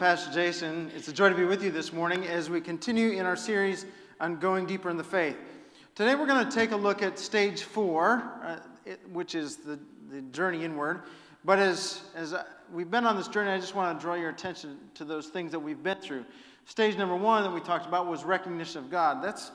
Pastor Jason. It's a joy to be with you this morning as we continue in our series on going deeper in the faith. Today we're going to take a look at stage four, uh, it, which is the, the journey inward. But as, as uh, we've been on this journey, I just want to draw your attention to those things that we've been through. Stage number one that we talked about was recognition of God. That's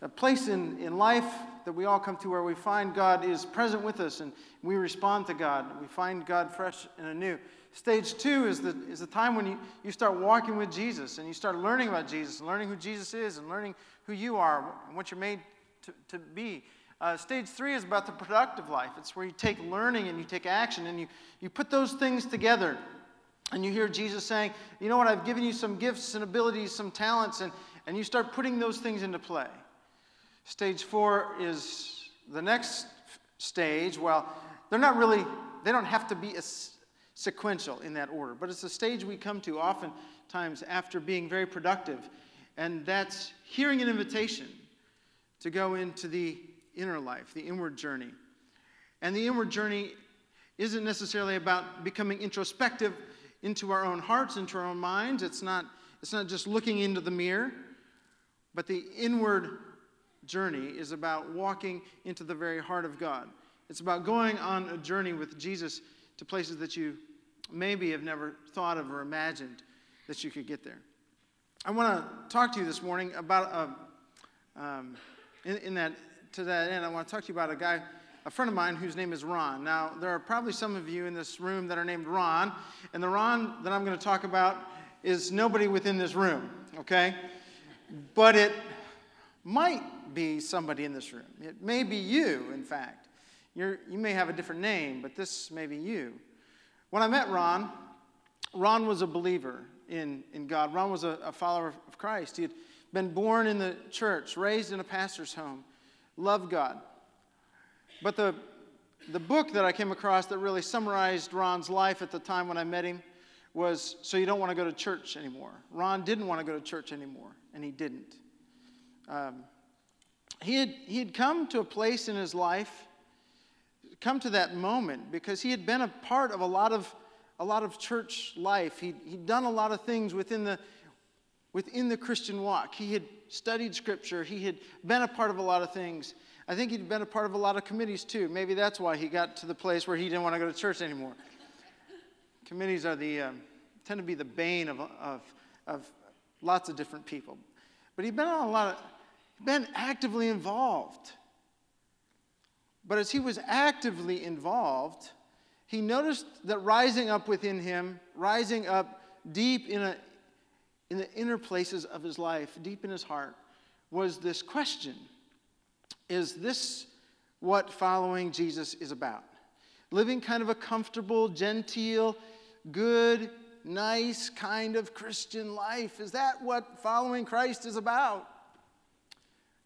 a place in, in life that we all come to where we find God is present with us and we respond to God. We find God fresh and anew. Stage two is the, is the time when you, you start walking with Jesus and you start learning about Jesus, learning who Jesus is, and learning who you are and what you're made to, to be. Uh, stage three is about the productive life. It's where you take learning and you take action and you, you put those things together. And you hear Jesus saying, You know what? I've given you some gifts and abilities, some talents, and, and you start putting those things into play. Stage four is the next stage. Well, they're not really, they don't have to be sequential in that order. But it's a stage we come to oftentimes after being very productive, and that's hearing an invitation to go into the inner life, the inward journey. And the inward journey isn't necessarily about becoming introspective into our own hearts, into our own minds. It's not, it's not just looking into the mirror, but the inward journey is about walking into the very heart of God. It's about going on a journey with Jesus to places that you maybe have never thought of or imagined that you could get there. I want to talk to you this morning about, a, uh, um, in, in, that, to that end, I want to talk to you about a guy, a friend of mine whose name is Ron. Now, there are probably some of you in this room that are named Ron, and the Ron that I'm going to talk about is nobody within this room, okay? But it might be somebody in this room. It may be you, in fact. You're, you may have a different name, but this may be you. When I met Ron, Ron was a believer in, in God. Ron was a, a follower of Christ. He had been born in the church, raised in a pastor's home, loved God. But the, the book that I came across that really summarized Ron's life at the time when I met him was So You Don't Want to Go to Church Anymore. Ron didn't want to go to church anymore, and he didn't. Um, he, had, he had come to a place in his life come to that moment because he had been a part of a lot of, a lot of church life. He'd, he'd done a lot of things within the, within the Christian walk. He had studied scripture, he had been a part of a lot of things. I think he'd been a part of a lot of committees too. Maybe that's why he got to the place where he didn't want to go to church anymore. committees are the, um, tend to be the bane of, of, of lots of different people. But he'd been on a lot of, been actively involved. But as he was actively involved, he noticed that rising up within him, rising up deep in, a, in the inner places of his life, deep in his heart, was this question Is this what following Jesus is about? Living kind of a comfortable, genteel, good, nice kind of Christian life. Is that what following Christ is about?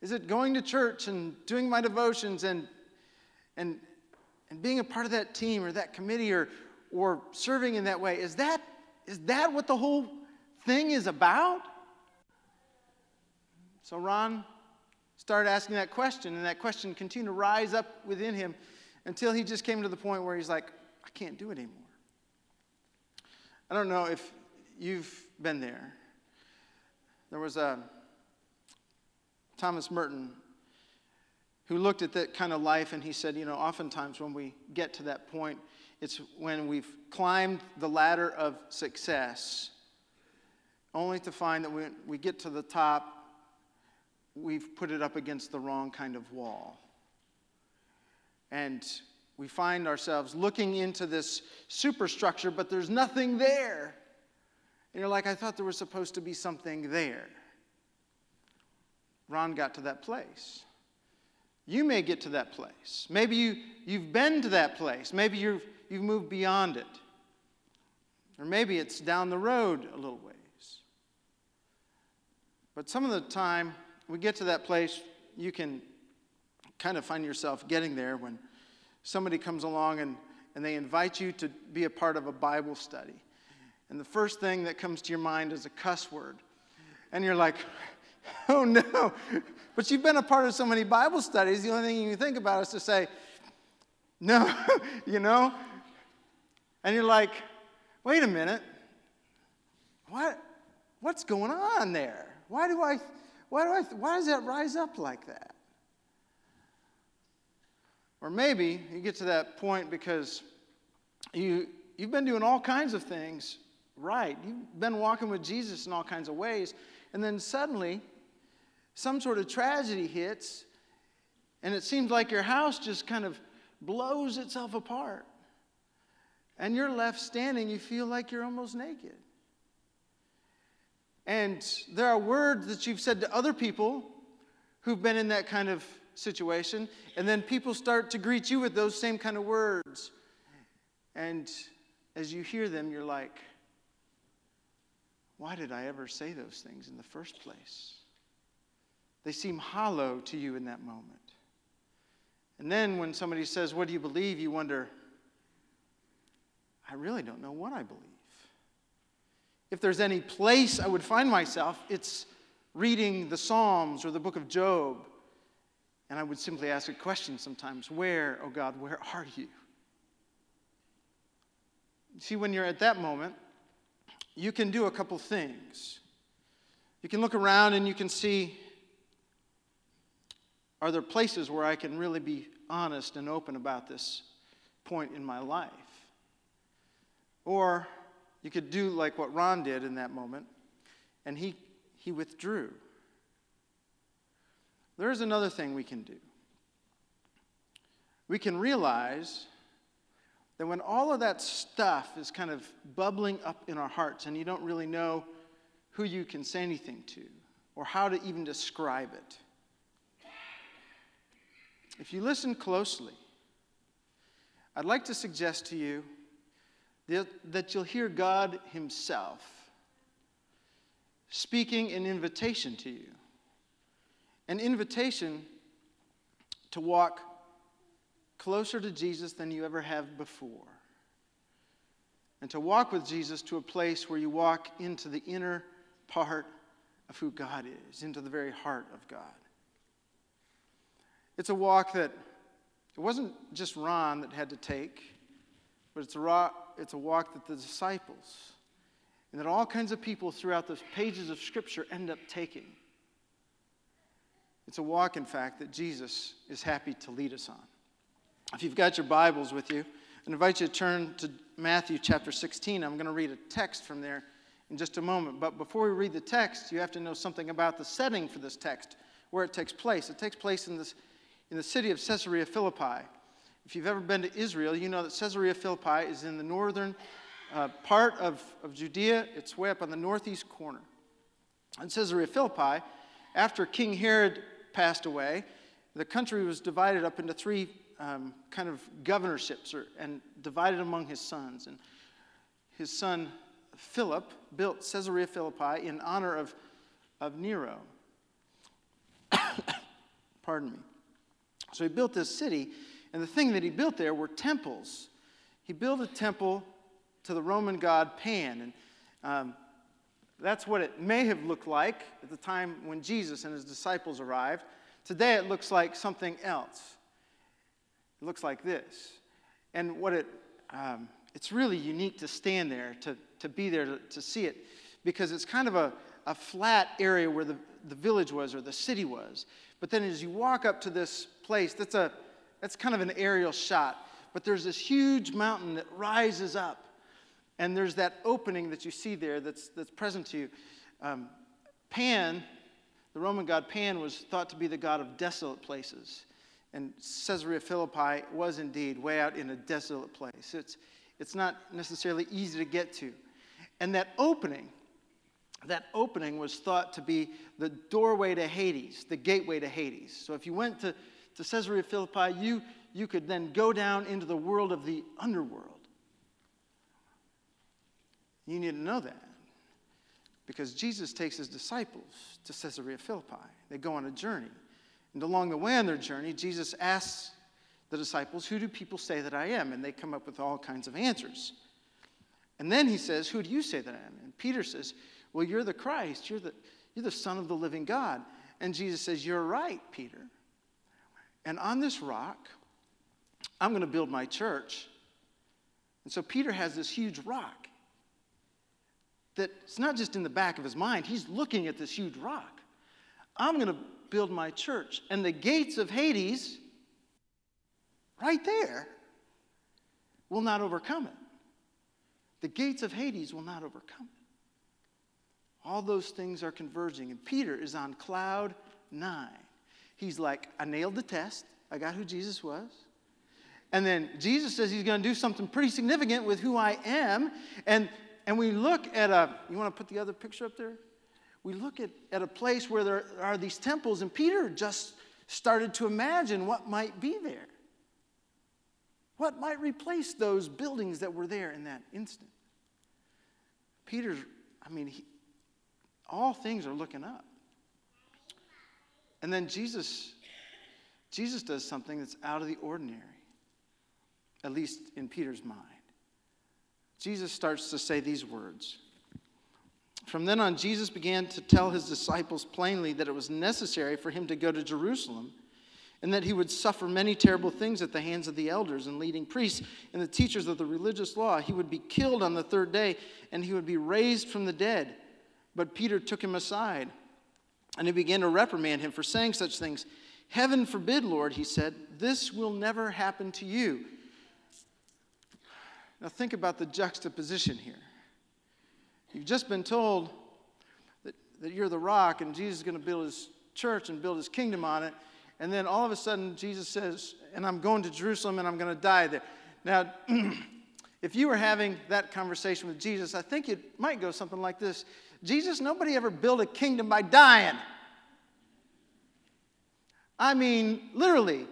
Is it going to church and doing my devotions and and, and being a part of that team or that committee or, or serving in that way, is that, is that what the whole thing is about? So Ron started asking that question, and that question continued to rise up within him until he just came to the point where he's like, I can't do it anymore. I don't know if you've been there. There was a Thomas Merton who looked at that kind of life and he said, you know, oftentimes when we get to that point it's when we've climbed the ladder of success, only to find that when we get to the top, we've put it up against the wrong kind of wall. And we find ourselves looking into this superstructure, but there's nothing there. And you're like, I thought there was supposed to be something there. Ron got to that place. You may get to that place. Maybe you, you've been to that place. Maybe you've, you've moved beyond it. Or maybe it's down the road a little ways. But some of the time, we get to that place, you can kind of find yourself getting there when somebody comes along and, and they invite you to be a part of a Bible study. And the first thing that comes to your mind is a cuss word. And you're like, oh no. But you've been a part of so many Bible studies, the only thing you think about is to say, no, you know? And you're like, wait a minute. What, what's going on there? Why do I, why do I, why does that rise up like that? Or maybe you get to that point because you, you've been doing all kinds of things right. You've been walking with Jesus in all kinds of ways. And then suddenly, some sort of tragedy hits, and it seems like your house just kind of blows itself apart. And you're left standing, you feel like you're almost naked. And there are words that you've said to other people who've been in that kind of situation, and then people start to greet you with those same kind of words. And as you hear them, you're like, why did I ever say those things in the first place? They seem hollow to you in that moment. And then when somebody says, What do you believe? you wonder, I really don't know what I believe. If there's any place I would find myself, it's reading the Psalms or the book of Job. And I would simply ask a question sometimes Where, oh God, where are you? See, when you're at that moment, you can do a couple things. You can look around and you can see are there places where I can really be honest and open about this point in my life? Or you could do like what Ron did in that moment, and he, he withdrew. There is another thing we can do. We can realize that when all of that stuff is kind of bubbling up in our hearts and you don't really know who you can say anything to or how to even describe it, if you listen closely, I'd like to suggest to you that, you'll hear God Himself speaking an invitation to you. An invitation to walk closer to Jesus than you ever have before. And to walk with Jesus to a place where you walk into the inner part of who God is, into the very heart of God. It's a walk that it wasn't just Ron that had to take, but it's a, it's a walk that the disciples and that all kinds of people throughout the pages of Scripture end up taking. It's a walk, in fact, that Jesus is happy to lead us on. If you've got your Bibles with you, I invite you to turn to Matthew chapter 16. I'm going to read a text from there in just a moment. But before we read the text, you have to know something about the setting for this text, where it takes place. It takes place in, this, in the city of Caesarea Philippi. If you've ever been to Israel, you know that Caesarea Philippi is in the northern uh, part of, of Judea. It's way up on the northeast corner. And Caesarea Philippi, after King Herod passed away, the country was divided up into three um, kind of governorships or, and divided among his sons. And his son Philip built Caesarea Philippi in honor of, of Nero. Pardon me. So he built this city, and the thing that he built there were temples. He built a temple to the Roman god Pan, and um, that's what it may have looked like at the time when Jesus and his disciples arrived. Today it looks like something else. It looks like this. And what it, um, it's really unique to stand there, to, to be there, to, to see it, because it's kind of a, a flat area where the, the village was or the city was. But then as you walk up to this place, that's, a, that's kind of an aerial shot. but there's this huge mountain that rises up. And there's that opening that you see there that's, that's present to you. Um, Pan, the Roman god Pan, was thought to be the god of desolate places. And Caesarea Philippi was indeed way out in a desolate place. It's, it's not necessarily easy to get to. And that opening, that opening was thought to be the doorway to Hades, the gateway to Hades. So if you went to, to Caesarea Philippi, you, you could then go down into the world of the underworld. You need to know that because Jesus takes his disciples to Caesarea Philippi. They go on a journey. And along the way on their journey, Jesus asks the disciples, Who do people say that I am? And they come up with all kinds of answers. And then he says, Who do you say that I am? And Peter says, Well, you're the Christ. You're the, you're the Son of the living God. And Jesus says, You're right, Peter. And on this rock, I'm going to build my church. And so Peter has this huge rock that's not just in the back of his mind, he's looking at this huge rock. I'm going to build my church. And the gates of Hades, right there, will not overcome it. The gates of Hades will not overcome it. All those things are converging. And Peter is on cloud nine. He's like, I nailed the test. I got who Jesus was. And then Jesus says he's going to do something pretty significant with who I am. And, and we look at a, you want to put the other picture up there? we look at, at a place where there are these temples, and Peter just started to imagine what might be there. What might replace those buildings that were there in that instant? Peter's, I mean, he, all things are looking up. And then Jesus, Jesus does something that's out of the ordinary, at least in Peter's mind. Jesus starts to say these words from then on, Jesus began to tell his disciples plainly that it was necessary for him to go to Jerusalem and that he would suffer many terrible things at the hands of the elders and leading priests and the teachers of the religious law. He would be killed on the third day and he would be raised from the dead. But Peter took him aside and he began to reprimand him for saying such things. Heaven forbid, Lord, he said, this will never happen to you. Now think about the juxtaposition here. You've just been told that, that you're the rock and Jesus is going to build his church and build his kingdom on it. And then all of a sudden, Jesus says, And I'm going to Jerusalem and I'm going to die there. Now, if you were having that conversation with Jesus, I think it might go something like this Jesus, nobody ever built a kingdom by dying. I mean, literally.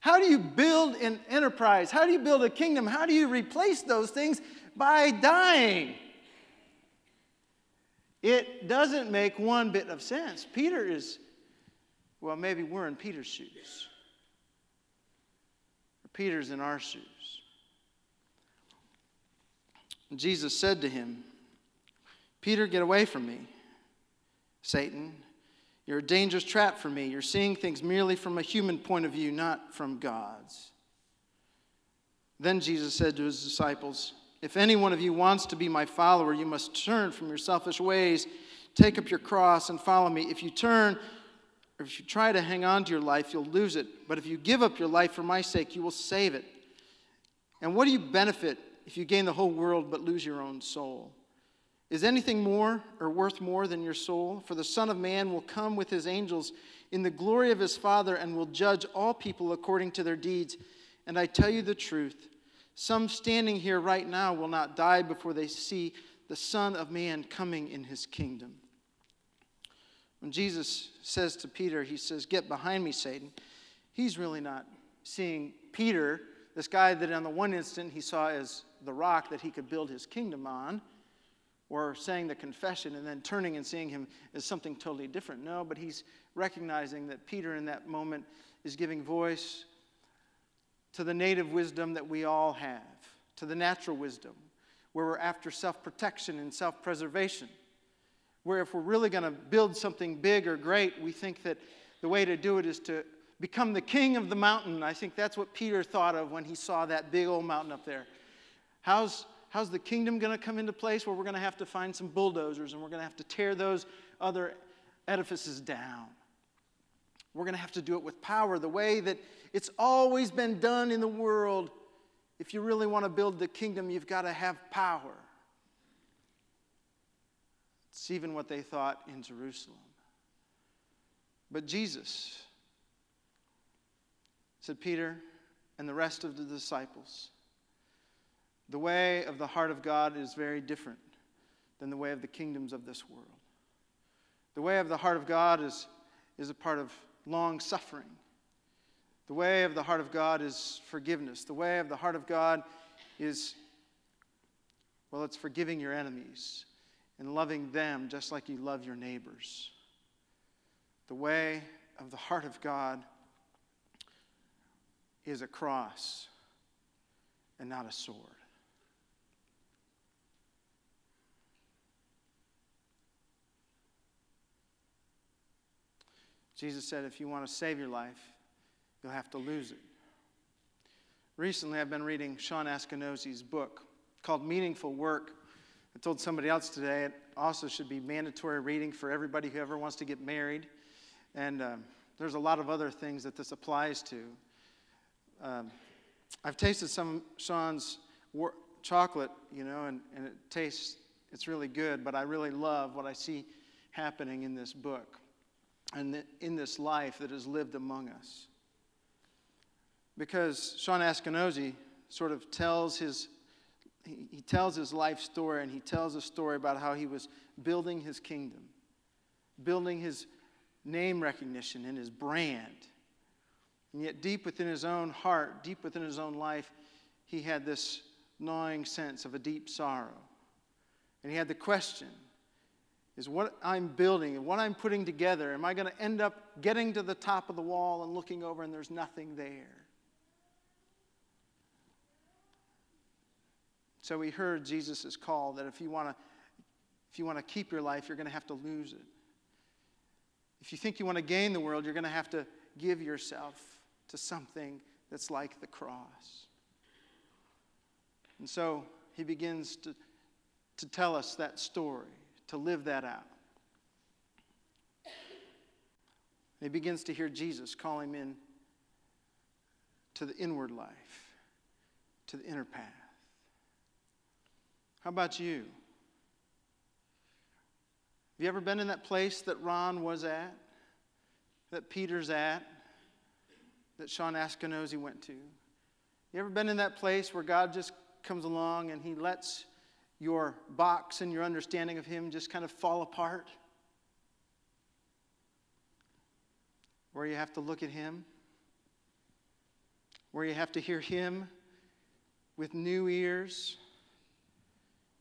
How do you build an enterprise? How do you build a kingdom? How do you replace those things? By dying. It doesn't make one bit of sense. Peter is, well, maybe we're in Peter's shoes. Peter's in our shoes. Jesus said to him, Peter, get away from me, Satan. You're a dangerous trap for me. You're seeing things merely from a human point of view, not from God's. Then Jesus said to his disciples, if any one of you wants to be my follower, you must turn from your selfish ways, take up your cross, and follow me. If you turn, or if you try to hang on to your life, you'll lose it. But if you give up your life for my sake, you will save it. And what do you benefit if you gain the whole world but lose your own soul? Is anything more or worth more than your soul? For the Son of Man will come with his angels in the glory of his Father and will judge all people according to their deeds. And I tell you the truth. Some standing here right now will not die before they see the Son of Man coming in his kingdom. When Jesus says to Peter, he says, Get behind me, Satan, he's really not seeing Peter, this guy that on the one instant he saw as the rock that he could build his kingdom on, or saying the confession and then turning and seeing him as something totally different. No, but he's recognizing that Peter in that moment is giving voice to the native wisdom that we all have, to the natural wisdom, where we're after self protection and self preservation. Where if we're really going to build something big or great, we think that the way to do it is to become the king of the mountain. I think that's what Peter thought of when he saw that big old mountain up there. How's, how's the kingdom going to come into place where we're going to have to find some bulldozers and we're going to have to tear those other edifices down? We're going to have to do it with power, the way that it's always been done in the world if you really want to build the kingdom, you've got to have power. It's even what they thought in Jerusalem. But Jesus said, Peter and the rest of the disciples, the way of the heart of God is very different than the way of the kingdoms of this world. The way of the heart of God is, is a part of long suffering. The way of the heart of God is forgiveness. The way of the heart of God is, well, it's forgiving your enemies and loving them just like you love your neighbors. The way of the heart of God is a cross and not a sword. Jesus said, if you want to save your life, you'll have to lose it. Recently, I've been reading Shawn Askinosie's book called Meaningful Work. I told somebody else today it also should be mandatory reading for everybody who ever wants to get married. And um, there's a lot of other things that this applies to. Um, I've tasted some Shawn's wor- chocolate, you know, and, and it tastes, it's really good, but I really love what I see happening in this book and in this life that has lived among us. Because Shawn Askinosie sort of tells his he tells his life story and he tells a story about how he was building his kingdom, building his name recognition and his brand. And yet, deep within his own heart, deep within his own life, he had this gnawing sense of a deep sorrow. And he had the question is what I'm building and what I'm putting together, am I going to end up getting to the top of the wall and looking over and there's nothing there? So we heard Jesus' call that if you want to if you want to keep your life, you're going to have to lose it. If you think you want to gain the world, you're going to have to give yourself to something that's like the cross. And so he begins to, to tell us that story to live that out. And he begins to hear Jesus call him in to the inward life, to the inner path. How about you? Have you ever been in that place that Ron was at, that Peter's at, that Shawn Askinosie went to? You ever been in that place where God just comes along and he lets your box and your understanding of Him just kind of fall apart? Where you have to look at Him? Where you have to hear Him with new ears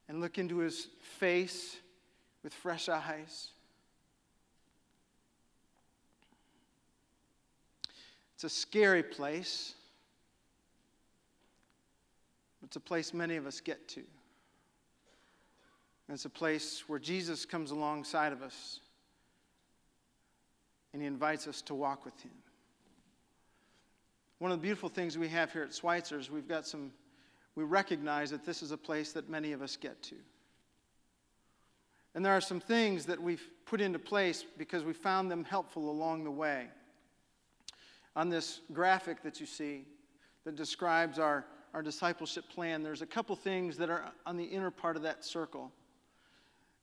and look into His face with fresh eyes? It's a scary place. It's a place many of us get to. It's a place where Jesus comes alongside of us and he invites us to walk with him. One of the beautiful things we have here at Schweitzer's, we've got some, we recognize that this is a place that many of us get to. And there are some things that we've put into place because we found them helpful along the way. On this graphic that you see that describes our, our discipleship plan, there's a couple things that are on the inner part of that circle.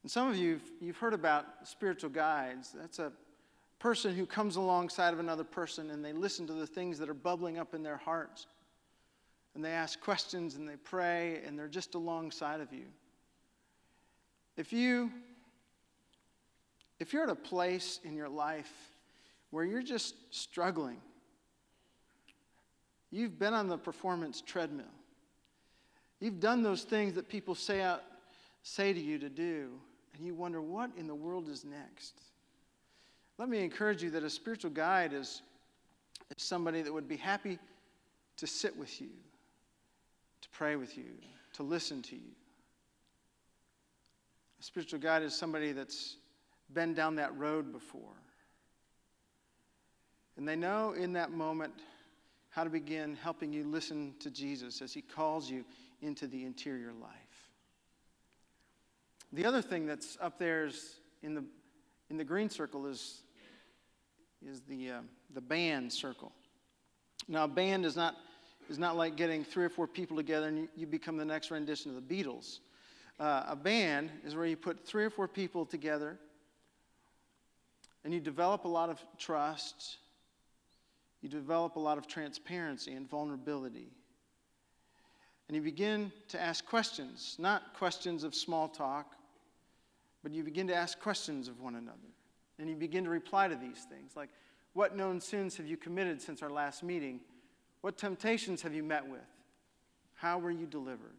And some of you, you've heard about spiritual guides. That's a person who comes alongside of another person and they listen to the things that are bubbling up in their hearts. And they ask questions and they pray and they're just alongside of you. If you if you're at a place in your life where you're just struggling, you've been on the performance treadmill. You've done those things that people say out say to you to do and you wonder what in the world is next. Let me encourage you that a spiritual guide is, is somebody that would be happy to sit with you, to pray with you, to listen to you. A spiritual guide is somebody that's been down that road before. And they know in that moment how to begin helping you listen to Jesus as he calls you into the interior life. The other thing that's up there is in the, in the green circle is, is the, uh, the band circle. Now, a band is not is not like getting three or four people together and you, you become the next rendition of the Beatles. Uh, a band is where you put three or four people together and you develop a lot of trust, you develop a lot of transparency and vulnerability. And you begin to ask questions, not questions of small talk, but you begin to ask questions of one another. And you begin to reply to these things like, What known sins have you committed since our last meeting? What temptations have you met with? How were you delivered?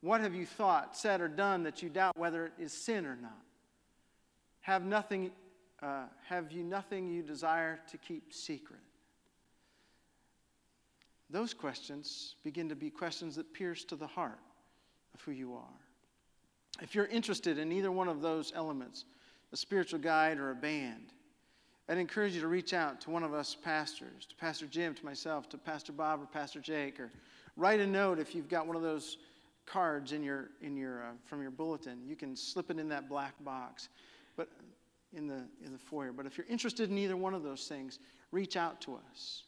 What have you thought, said, or done that you doubt whether it is sin or not? Have, nothing, uh, have you nothing you desire to keep secret? Those questions begin to be questions that pierce to the heart of who you are. If you're interested in either one of those elements, a spiritual guide or a band, I'd encourage you to reach out to one of us pastors, to Pastor Jim, to myself, to Pastor Bob or Pastor Jake, or write a note if you've got one of those cards in your, in your, uh, from your bulletin. You can slip it in that black box but in the, in the foyer. But if you're interested in either one of those things, reach out to us.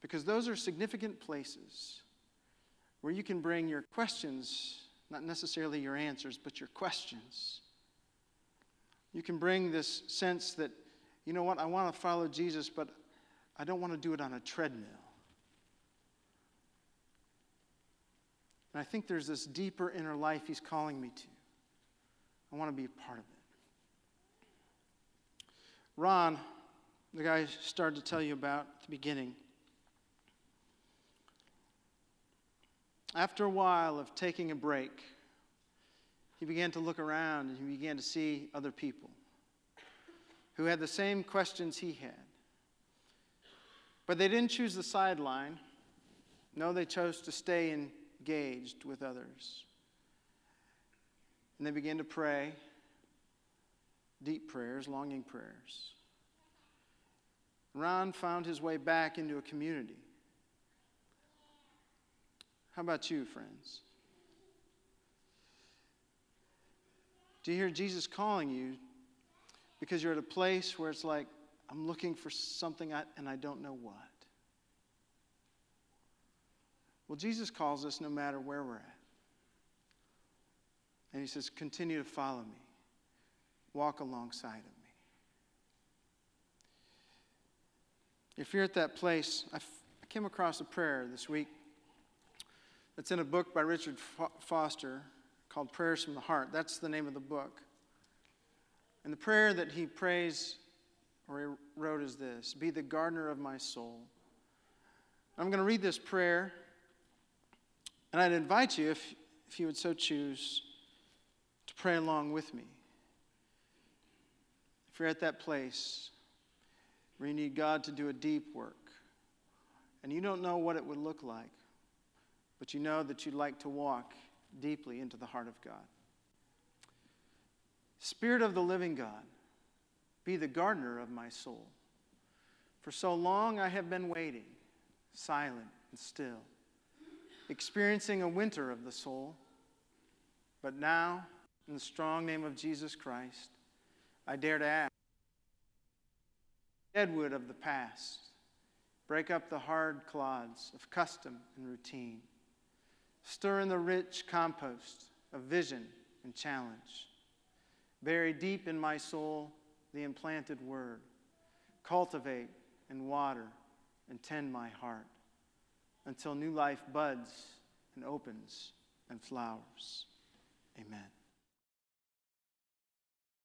Because those are significant places where you can bring your questions, not necessarily your answers, but your questions. You can bring this sense that, you know what, I want to follow Jesus, but I don't want to do it on a treadmill. And I think there's this deeper inner life he's calling me to. I want to be a part of it. Ron, the guy I started to tell you about at the beginning, after a while of taking a break, he began to look around and he began to see other people who had the same questions he had. But they didn't choose the sideline. No, they chose to stay engaged with others. And they began to pray deep prayers, longing prayers. Ron found his way back into a community. How about you, friends? Do you hear Jesus calling you because you're at a place where it's like, I'm looking for something and I don't know what? Well, Jesus calls us no matter where we're at. And he says, Continue to follow me, walk alongside of me. If you're at that place, I, f- I came across a prayer this week that's in a book by Richard Foster called Prayers from the Heart. That's the name of the book. And the prayer that he prays or he wrote is this Be the gardener of my soul. I'm going to read this prayer, and I'd invite you, if, if you would so choose, to pray along with me. If you're at that place where you need God to do a deep work, and you don't know what it would look like, but you know that you'd like to walk deeply into the heart of God. Spirit of the living God, be the gardener of my soul. For so long I have been waiting, silent and still, experiencing a winter of the soul. But now, in the strong name of Jesus Christ, I dare to ask. Deadwood of the past, break up the hard clods of custom and routine. Stir in the rich compost of vision and challenge. Bury deep in my soul the implanted word. Cultivate and water and tend my heart until new life buds and opens and flowers. Amen.